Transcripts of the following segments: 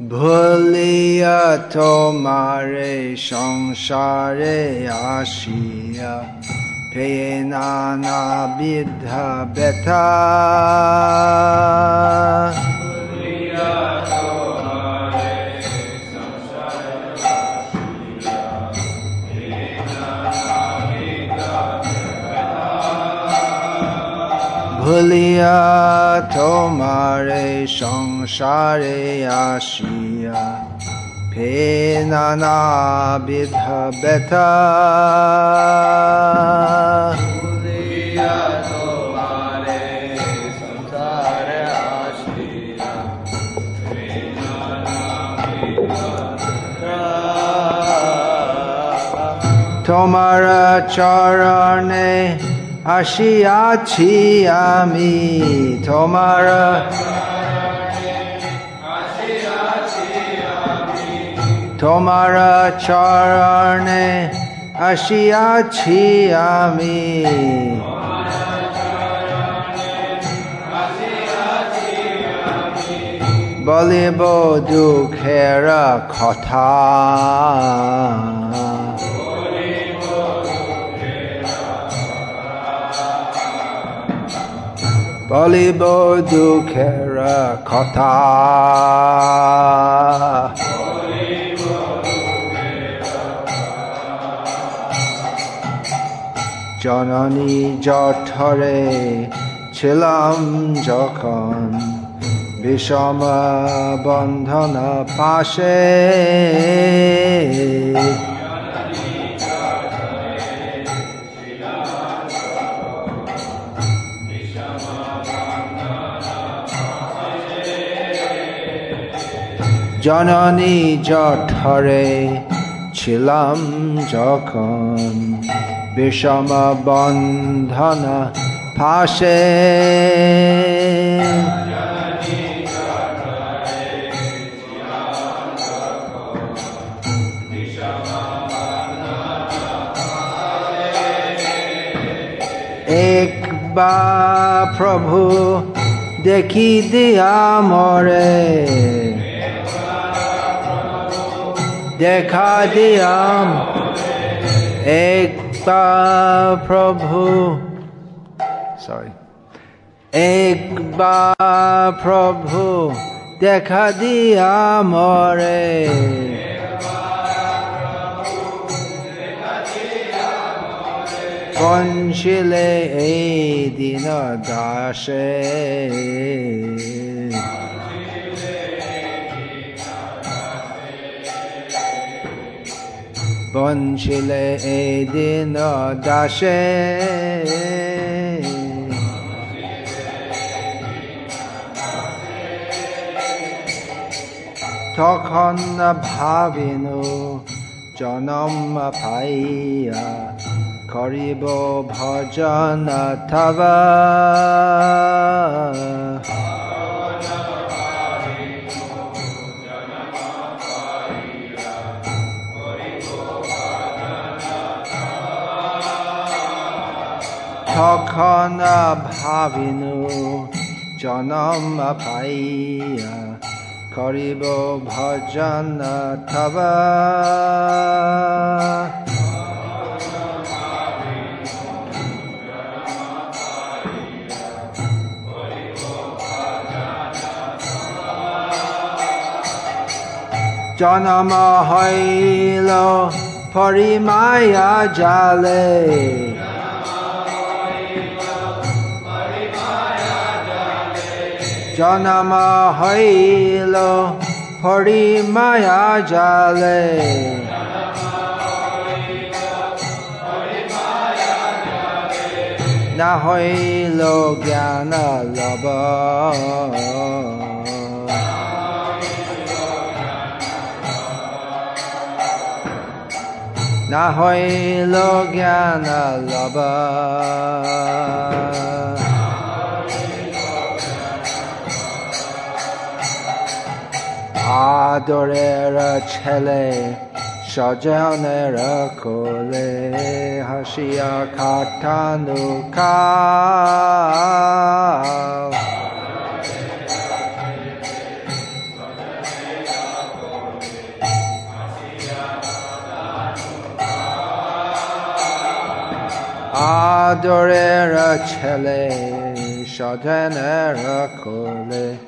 ভুলিয়া তোমারে সংসারে আসিয়া হে নানা বিধা ব্যথা। ভুলিয়া তোমারে সংসারে আসিয়া ফে নানা বিধা ব্যথা। ভুলিয়া তোমারে সংসারে আসিয়া তোমার চরণে আসিয়াছি আমি তোমার তোমার চরণে আসিয়াছি আমি। বলিব দুঃখের কথা। বলিব দুঃখের কথা। জননী জঠরে ছিলাম যখন বিষম বন্ধন পাশে। জননী জঠরে ছিলাম যখন বিষম বন্ধন ফাঁসে। একবার প্রভু দেখি দিয়া মরে। দেখা দিয়াম একবার প্রভু সরি একবার প্রভু দেখা দিয়া মরে পঞ্চিলে এই দিন দাসে বঞ্চিলে এই দিন দাসে তখন ভাবিনু জনম পাইয়া করিব ভজন থবা কখন ভাবিনো জনম পাই কৰিব ভজন থব। জনম হৈল ফৰি মায়া জালে। জনম হইল হৰি মায়া জালে। নাহৈল জ্ঞান লব। নাহৈল জ্ঞান লবা। আদরের ছেলে স্বজনের কোলে হাসিয়া খাটানো খা আদরের ছেলে স্বজনের কোলে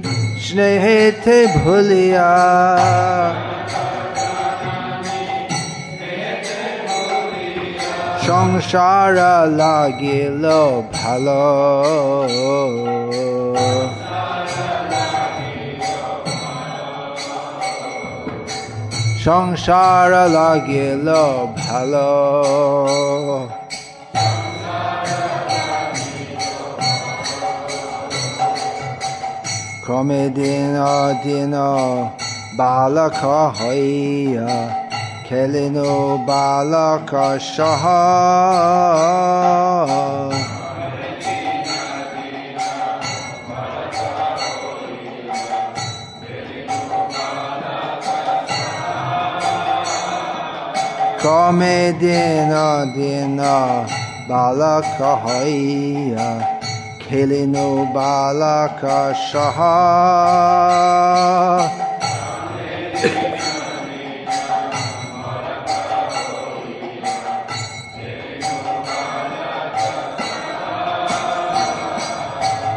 স্নেহেতে ভুলিয়া। সংসার লাগিল ভালো। সংসার লাগিল ভালো। Komedina dino balaka haya kelino balaka shaha Komedina dino balaka haya বালক হইয়া খেলিন বালক সহ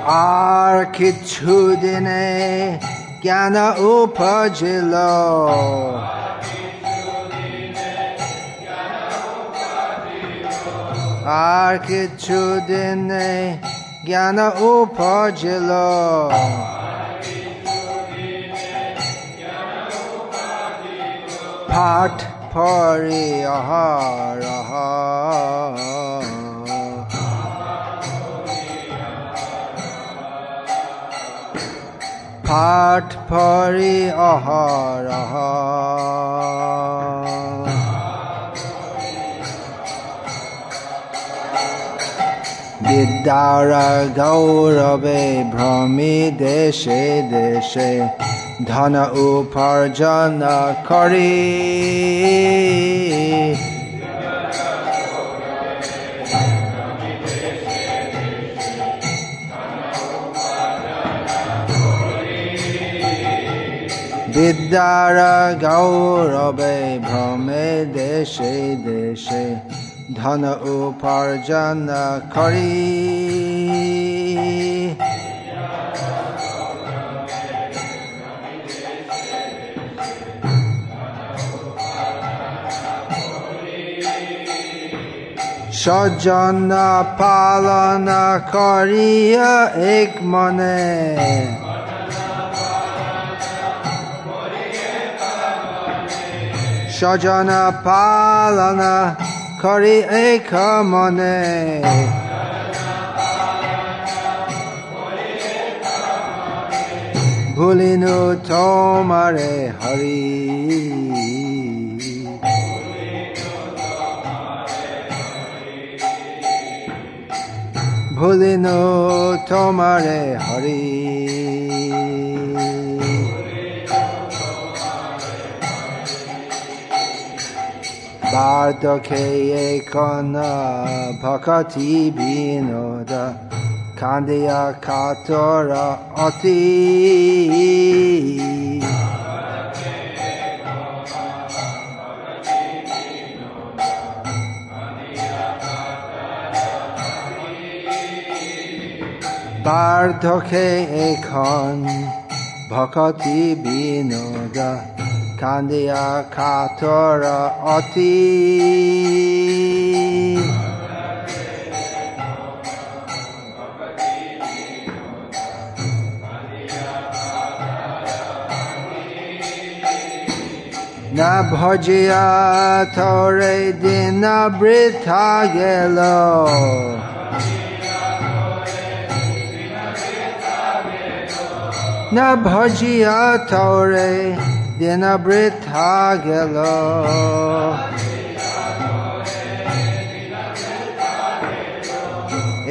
আর কিছু দিনে জ্ঞান উপজিল আর কিছু দিনে ज्ञान उपजल। फाट फरे अह फाट फरे आहार বিদ্যার গৌরবে ভ্রমি দেশে দেশে ধন উপার্জন করি। বিদ্যার গৌরবে ভ্রমে দেশে দেশে ধন উপার্জন করি। স্বজন পালন করিয়া এক মনে স্বজন পালন করি এক মনে ভুলিনু তোমারে হরি ভুলিনু তোমারে Hari Bardokeye kona bhakati binoda Kandiya katora ati বার্ধকে এখন ভকতি বিনোদা Kandiya Katora Oti. Na bhajya tore dina brita yellow. Na bhajya tore. দিন বৃথা গেল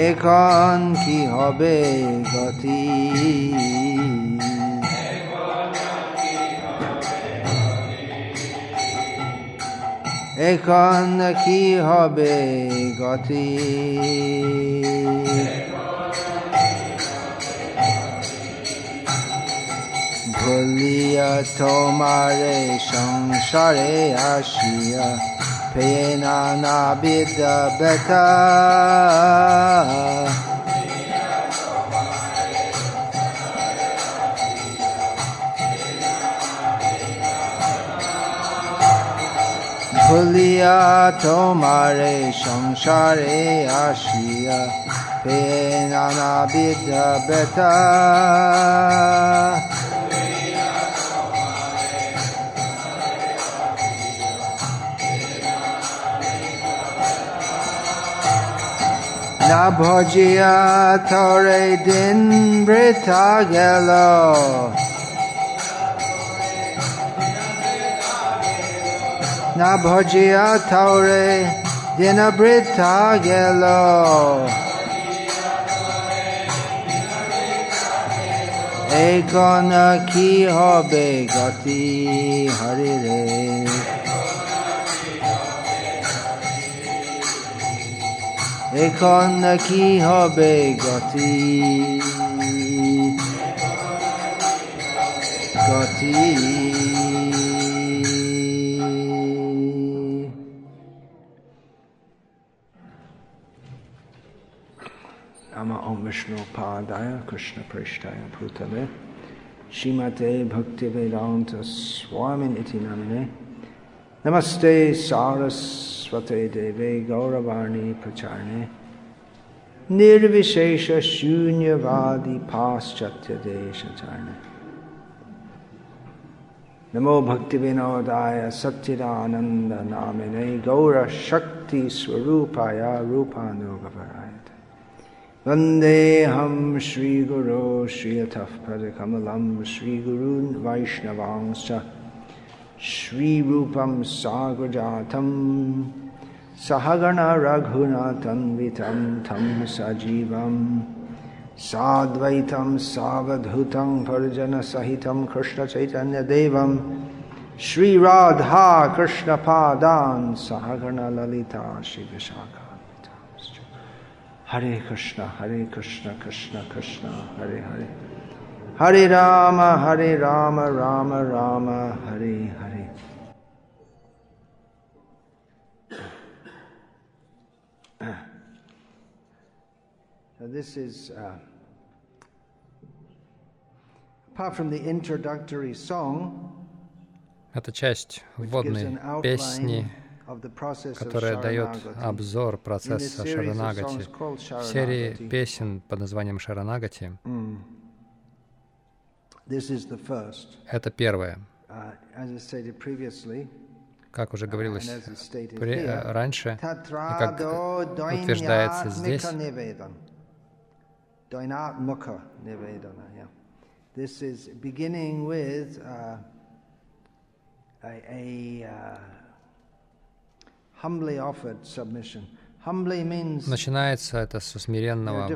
এখন কি হবে গতি এখন কি হবে গতি ভুলিয়া তোমারে সংসারে আসিয়া পেয়ে নানা বিদ্যা ব্যথা ভুলিয়া তোমারে সংসারে আসিয়া পেয়ে নানা বিদ্যা ব্যথা না ভজিয়া থরে দিন বৃথা গেল। না ভজিয়া থরে দিন বৃথা গেল। এই গণ কি হবে গতি হরি রে এখন কি হবে গতি গতি Nama Om Vishnu Padaya Krishna Prishtaya Bhutale Shimate Bhakti Vedanta Swamin Iti Namine Namaste सरस्वते देवे गौरवाणी प्रचारणे निर्विशेष शून्यवादी पाश्चात्य देश चरण नमो भक्ति विनोदाय सच्चिदानंद नामिने गौर शक्ति स्वरूपाय रूपानुगपराय Vande'ham Sri Guru Sri Atafpadakamalam Sri Gurun Vaishnavamsa Sri Rupam Sagrajatam सहगण रघुनाथन्वितं थं सजीवं, साद्वैतं सावधूतं भर्जनसहितं कृष्णचैतन्यदेवं श्रीराधा कृष्णपादान् सहगणललिता श्रीविशाखा हरे कृष्ण हरे कृष्ण कृष्ण कृष्ण, हरे हरे। हरे राम हरे राम राम राम, हरे Hare. So this is, uh, apart from the introductory song, Это часть вводной песни, которая дает обзор процесса Шаранагати. В серии песен под названием Шаранагати mm, это первое. Как уже uh, говорилось при- э, раньше, как Tatrado утверждается здесь. This is beginning with uh, a, a uh, humbly offered submission. Начинается это are смиренного,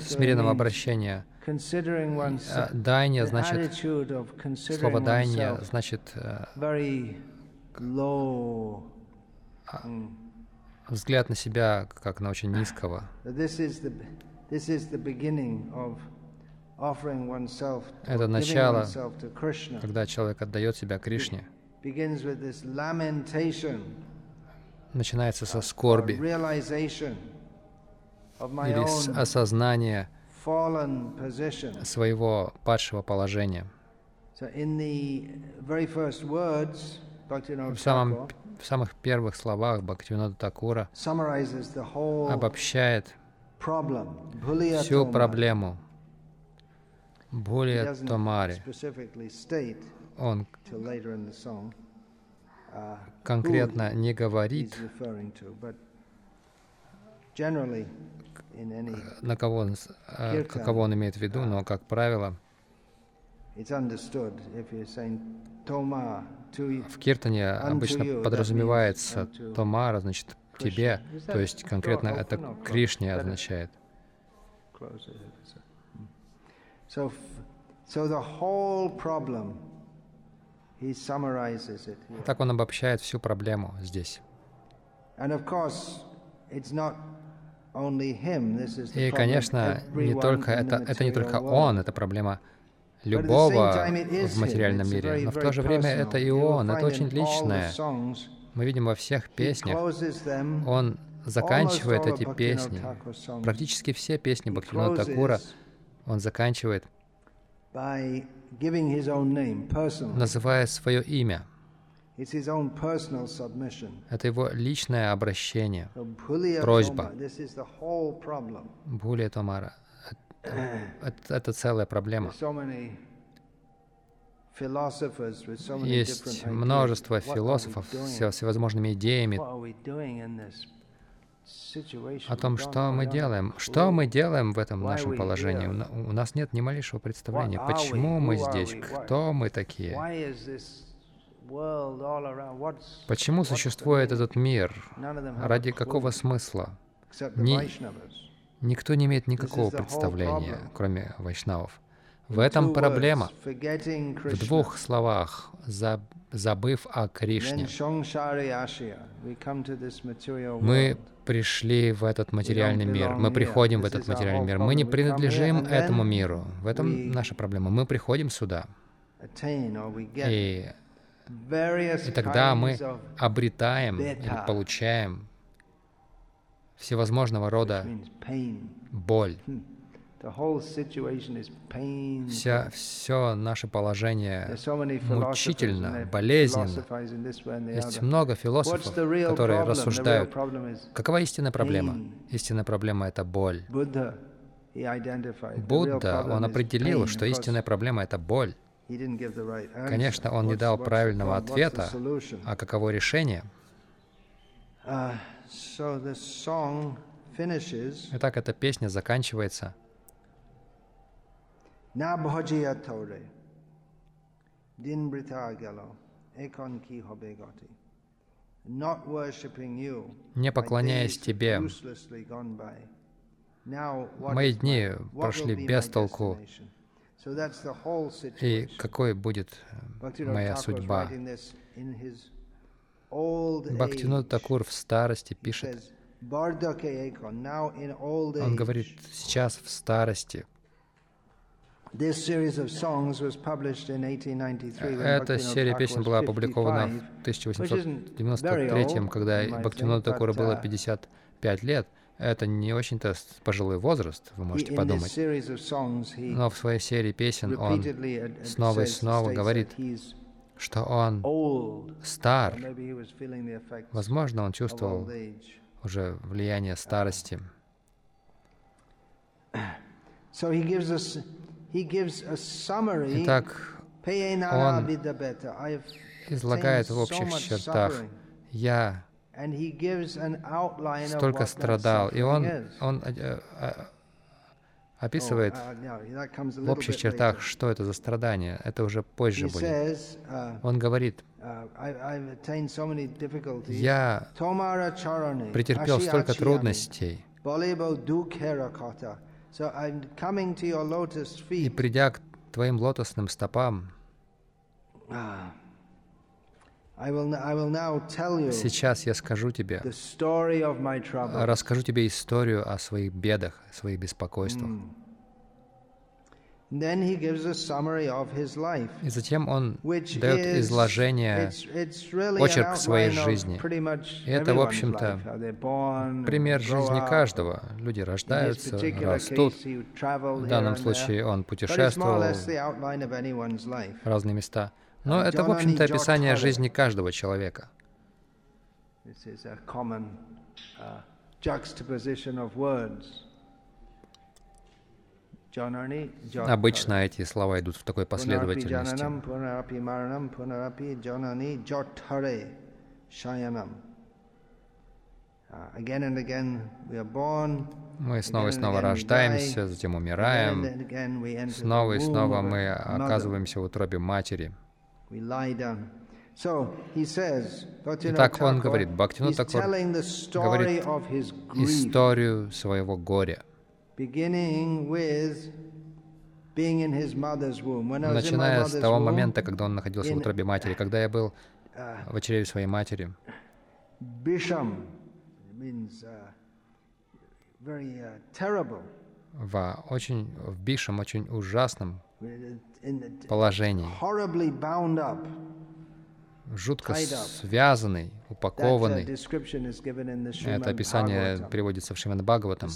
смиренного обращения. Э. Дайня значит, слово дайня значит э. Mm. взгляд на себя как на очень низкого. Это начало, когда человек отдает себя Кришне. Начинается со скорби или с осознания position. своего падшего положения. В, самом, в самых первых словах Бхактивинода Такура обобщает всю проблему Бхулия Томари. Он uh, конкретно не говорит, referring to, but generally in any на кого он, э, Киртан. кого он имеет в виду, но, как правило, it's understood if you're saying Toma to you, в Киртане обычно подразумевается Томара, значит, тебе, то есть конкретно это? Кришне означает. Here. Так он обобщает всю проблему здесь. И, конечно, не только это, это не только он, это проблема любого в материальном мире. Но в то же время это и он, это очень личное. Мы видим во всех песнях, он заканчивает эти песни. Практически все песни Бхактивинода Такура он заканчивает, называя свое имя. Это его личное обращение. Просьба. Toma, This is the whole problem. Бхули Томара. Это, это целая проблема. Есть множество философов со всевозможными идеями о том, что мы делаем. Что мы делаем в этом нашем положении? У на- У нас нет ни малейшего представления, почему мы здесь, кто мы такие, почему существует этот мир, ради какого смысла. ни-. Никто не имеет никакого представления, кроме вайшнавов. В этом проблема. В двух словах, за- забыв о Кришне, мы пришли в этот материальный мир, мы приходим в этот материальный мир, мы не принадлежим этому миру. В этом наша проблема. Мы приходим сюда, и, и тогда мы обретаем или получаем всевозможного рода боль. Pain. Вся, все наше положение мучительно, болезненно. Есть много философов, которые рассуждают, какова истинная проблема? Истинная проблема — это боль. Будда, он определил, что истинная проблема — это боль. Конечно, он не дал правильного ответа, а каково решение? Uh. Итак, эта песня заканчивается. Не поклоняясь тебе, мои дни прошли без толку. И какой будет э, моя судьба? Бхактинуд. Такур в старости пишет, он говорит, сейчас в старости. This series of songs was published in 1893 when Эта серия песен была опубликована 55. в 1893 когда Такуру but, было uh, 55 лет. Это не очень-то пожилой возраст, вы можете подумать. Но в своей серии песен он, снова и снова говорит, что он стар. Возможно, он чувствовал уже влияние старости. Итак, "Peyenana он vidabeta." I have излагает в общих чертах. Я Столько страдал. И он, он э, э, Oh, описывает uh, в общих чертах, что это за страдание. Это уже позже будет. uh, Он говорит, uh, я претерпел столько трудностей, и придя к твоим лотосным стопам, сейчас я скажу тебе, расскажу тебе историю о своих бедах, своих беспокойствах. И затем он дает изложение, очерк своей жизни. И это, в общем-то, пример жизни каждого. Люди рождаются, растут. В данном случае он путешествовал в разные места. Но Uh, это, в общем-то, описание жизни каждого человека. Uh. Обычно эти слова идут в такой последовательности. Uh. Мы снова и снова рождаемся, затем умираем. Снова и снова мы оказываемся в утробе матери. Итак, он говорит, Бхактивинод he's Такур говорит историю своего горя, начиная с того момента, когда он находился в утробе матери, когда я был uh, в очреве своей матери. Bisham means uh, very uh, terrible. В очень в бившем, очень ужасном положении, жутко связанный, uh, упакованный. Это описание переводится в Шримад the Бхагаватам.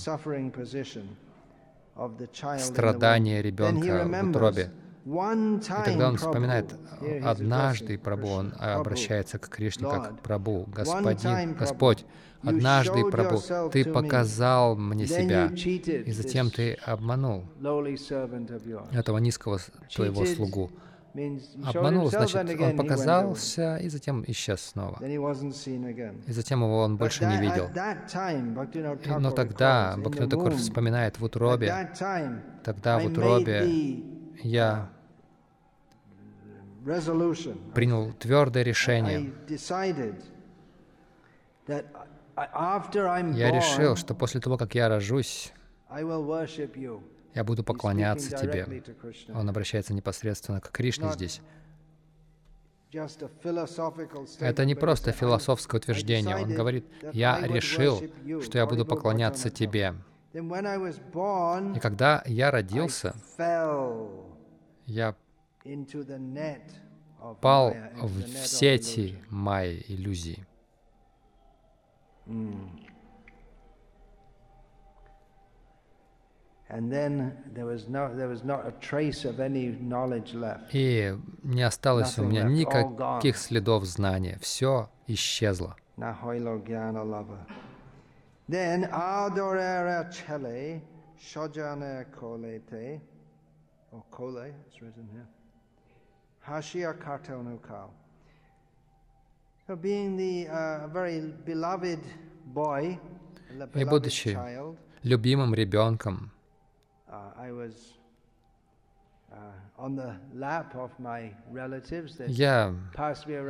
Страдание ребенка в утробе. И тогда он вспоминает, he's однажды Прабу, он Prabhu, обращается к Кришне как Lord, Прабу, Господин, Господь, однажды, Прабу, Ты показал мне себя, и затем Ты обманул этого низкого Твоего слугу. Обманул, значит, он показался и затем исчез снова. И затем его он больше не видел. Но тогда the Такур вспоминает в утробе, тогда в утробе я принял твердое решение. Я решил, что после того, как я рожусь, я буду поклоняться тебе. Он обращается непосредственно к Кришне здесь. Это не просто философское утверждение. Он говорит, я решил, что я буду поклоняться тебе. И когда я родился, я пал в сети майи иллюзии. И не осталось у меня никаких следов знания. Все исчезло. Nahoilo Gyana Lava. Then Adorera Chele Shojane Kolete or Kole, it's written here. Hashia Kartonukal. So being the uh, very beloved boy, a И beloved будучи child, любимым ребенком, uh, I was я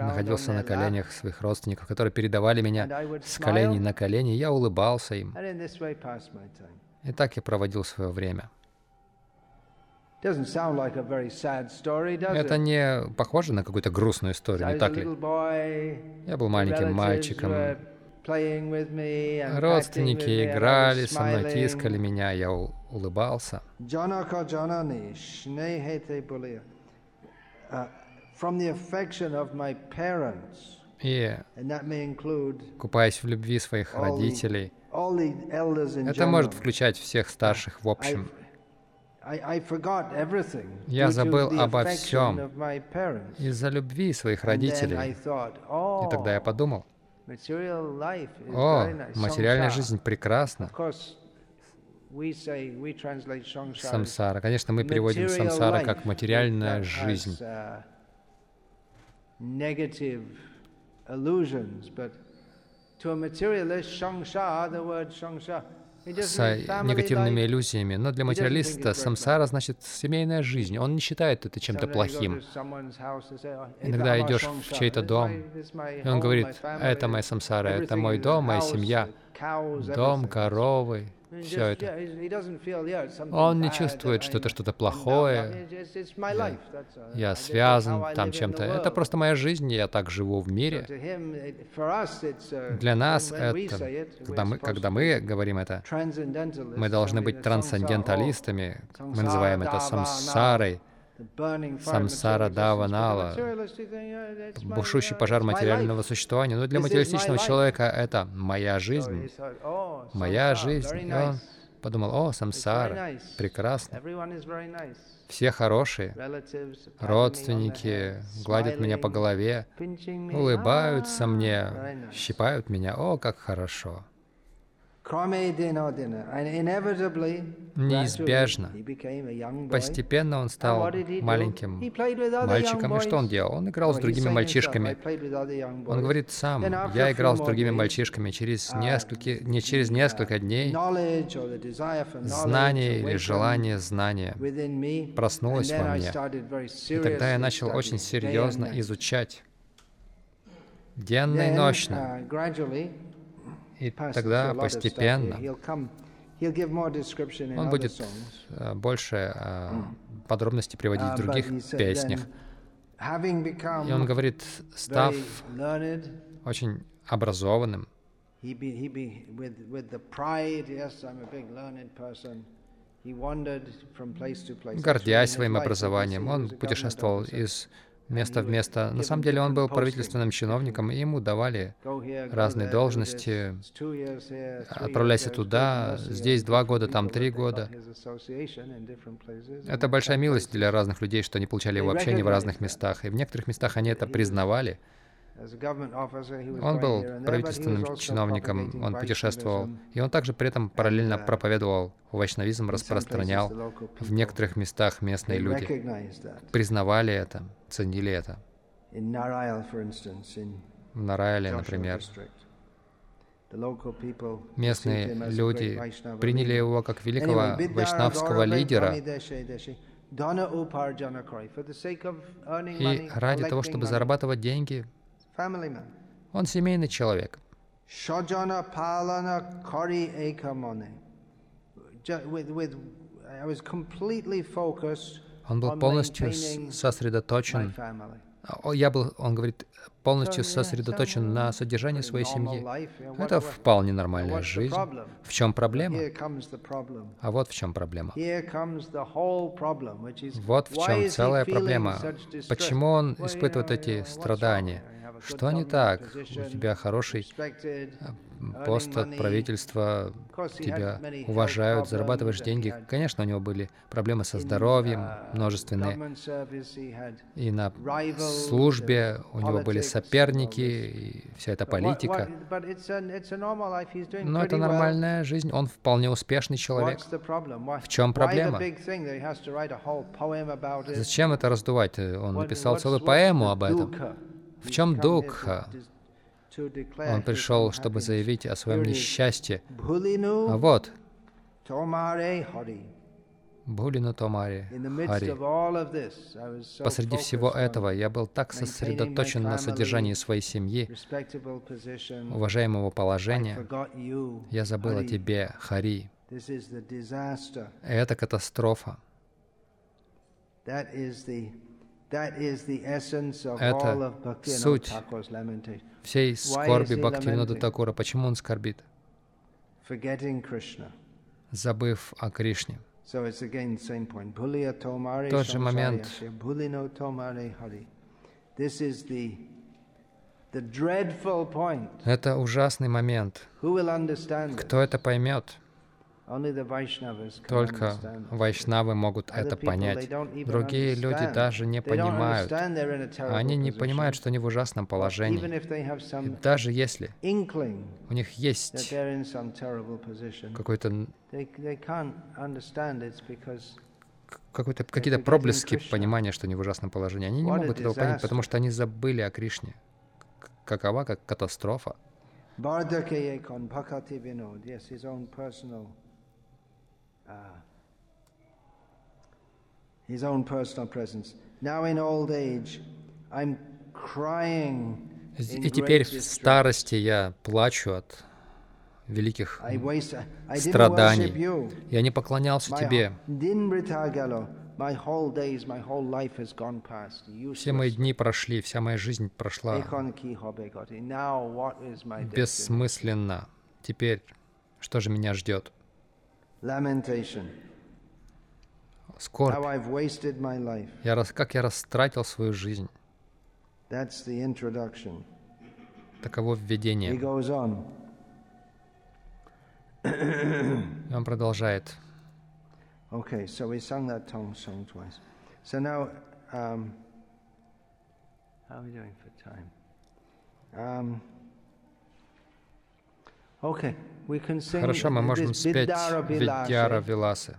находился на коленях своих родственников, которые передавали меня с коленей на колени. Я улыбался им. И так я проводил свое время. Это не похоже на какую-то грустную историю, не так ли? Я был маленьким мальчиком. Родственники играли со мной, тискали меня, я улыбался. Uh, И, and that may include купаясь в любви своих родителей, это может включать всех старших в общем. Я забыл обо всем. Из-за любви своих родителей. И тогда я oh, подумал, о, материальная жизнь прекрасна. Самсара. Конечно, мы переводим самсара как материальная жизнь. has, uh, negative illusions, but to a materialist, shangsha, the word shangsha, it just с негативными иллюзиями. Но для материалиста самсара значит семейная жизнь. Он не считает это чем-то плохим. to someone's house and say, "Oh, Иногда идешь в чей-то дом, И он говорит, family, это моя самсара, это мой дом, моя семья, дом, everything." коровы, все это. Он не чувствует, что это что-то плохое. Я how связан там чем-то. Это просто моя жизнь, я так живу в мире. uh, Для нас это, когда мы, когда мы говорим это, мы должны быть трансценденталистами. oh, Мы называем это самсарой, самсара material дава existence. But the нала, materialistic thing, yeah, that's my, бушующий uh, пожар материального существования. Но для is my материалистичного человека это моя жизнь, моя жизнь. И он подумал, о, самсара, прекрасно. Все хорошие, родственники гладят меня по голове, улыбаются мне, щипают меня. О, как хорошо. Неизбежно. Постепенно он стал маленьким мальчиком. И что он делал? Он играл Oh, с другими saying himself, "I мальчишками. Он boys." говорит сам, я играл с другими мальчишками. Через uh, несколько, не через несколько дней знание или желание знания проснулось во мне. И тогда я начал очень серьезно изучать денно и нощно. uh, И тогда постепенно он будет э, больше э, подробностей приводить Uh, в других песнях. И он говорит, став очень образованным, гордясь своим образованием, он путешествовал из места в место. На самом деле он был правительственным чиновником, и ему давали разные должности. Отправляйся туда, здесь два года, там три года. Это большая милость для разных людей, что они получали его общение в разных местах. И в некоторых местах они это признавали. Он был правительственным чиновником, он путешествовал. И он также при этом параллельно uh, проповедовал вайшнавизм, распространял. В некоторых местах местные люди признавали это, ценили это. В Нарайле, например, местные люди приняли его как великого вайшнавского лидера. И ради того, чтобы зарабатывать деньги. Он семейный человек. Он был полностью сосредоточен. Я был, он говорит, полностью сосредоточен на uh, содержании своей семьи. Это вполне нормальная жизнь. В чем проблема? А вот в чем проблема. Вот в чем целая проблема. Почему он испытывает эти страдания? Что не так? У тебя хороший пост от правительства, тебя уважают, зарабатываешь деньги. Конечно, у него были проблемы со здоровьем, uh, множественные. И на службе у него были соперники, и вся эта политика. Но это нормальная жизнь, он вполне успешный человек. В чем проблема? Зачем это раздувать? Он написал целую поэму об этом. В чем declare Он пришел, чтобы заявить о своем несчастье. А вот. Булину Томари, Хари. Посреди всего этого я был так сосредоточен на содержании своей семьи, уважаемого положения. Я забыл о тебе, Хари. Это катастрофа. Это суть. Всей скорби Бхактивинода? Такура. Почему он скорбит? Забыв о Кришне. Тот же момент. Это ужасный момент. Кто это поймет? Только вайшнавы могут это понять. Другие люди даже не понимают. Они не понимают, что они в ужасном положении. И даже если у них есть какой-то, какой-то, какие-то проблески понимания, что они в ужасном положении. Они не могут этого понять, потому что они забыли о Кришне. Какова как катастрофа. Yes, his own personal, uh, his own personal presence. Now in old age, I'm crying in И теперь в старости я плачу от великих страданий. Я не поклонялся тебе. Все мои дни прошли, вся моя жизнь прошла бессмысленно. Теперь что же меня ждет? Lamentation. Скорбь. How I've wasted my life. Я рас, как я растратил свою жизнь. That's the introduction. Таково He введение. goes on. И он продолжает. Okay, so we sung that tongue song twice. So now, um, how are we doing for time? Um, okay, we can sing Хорошо, мы можем спеть Vilasa. Виласы.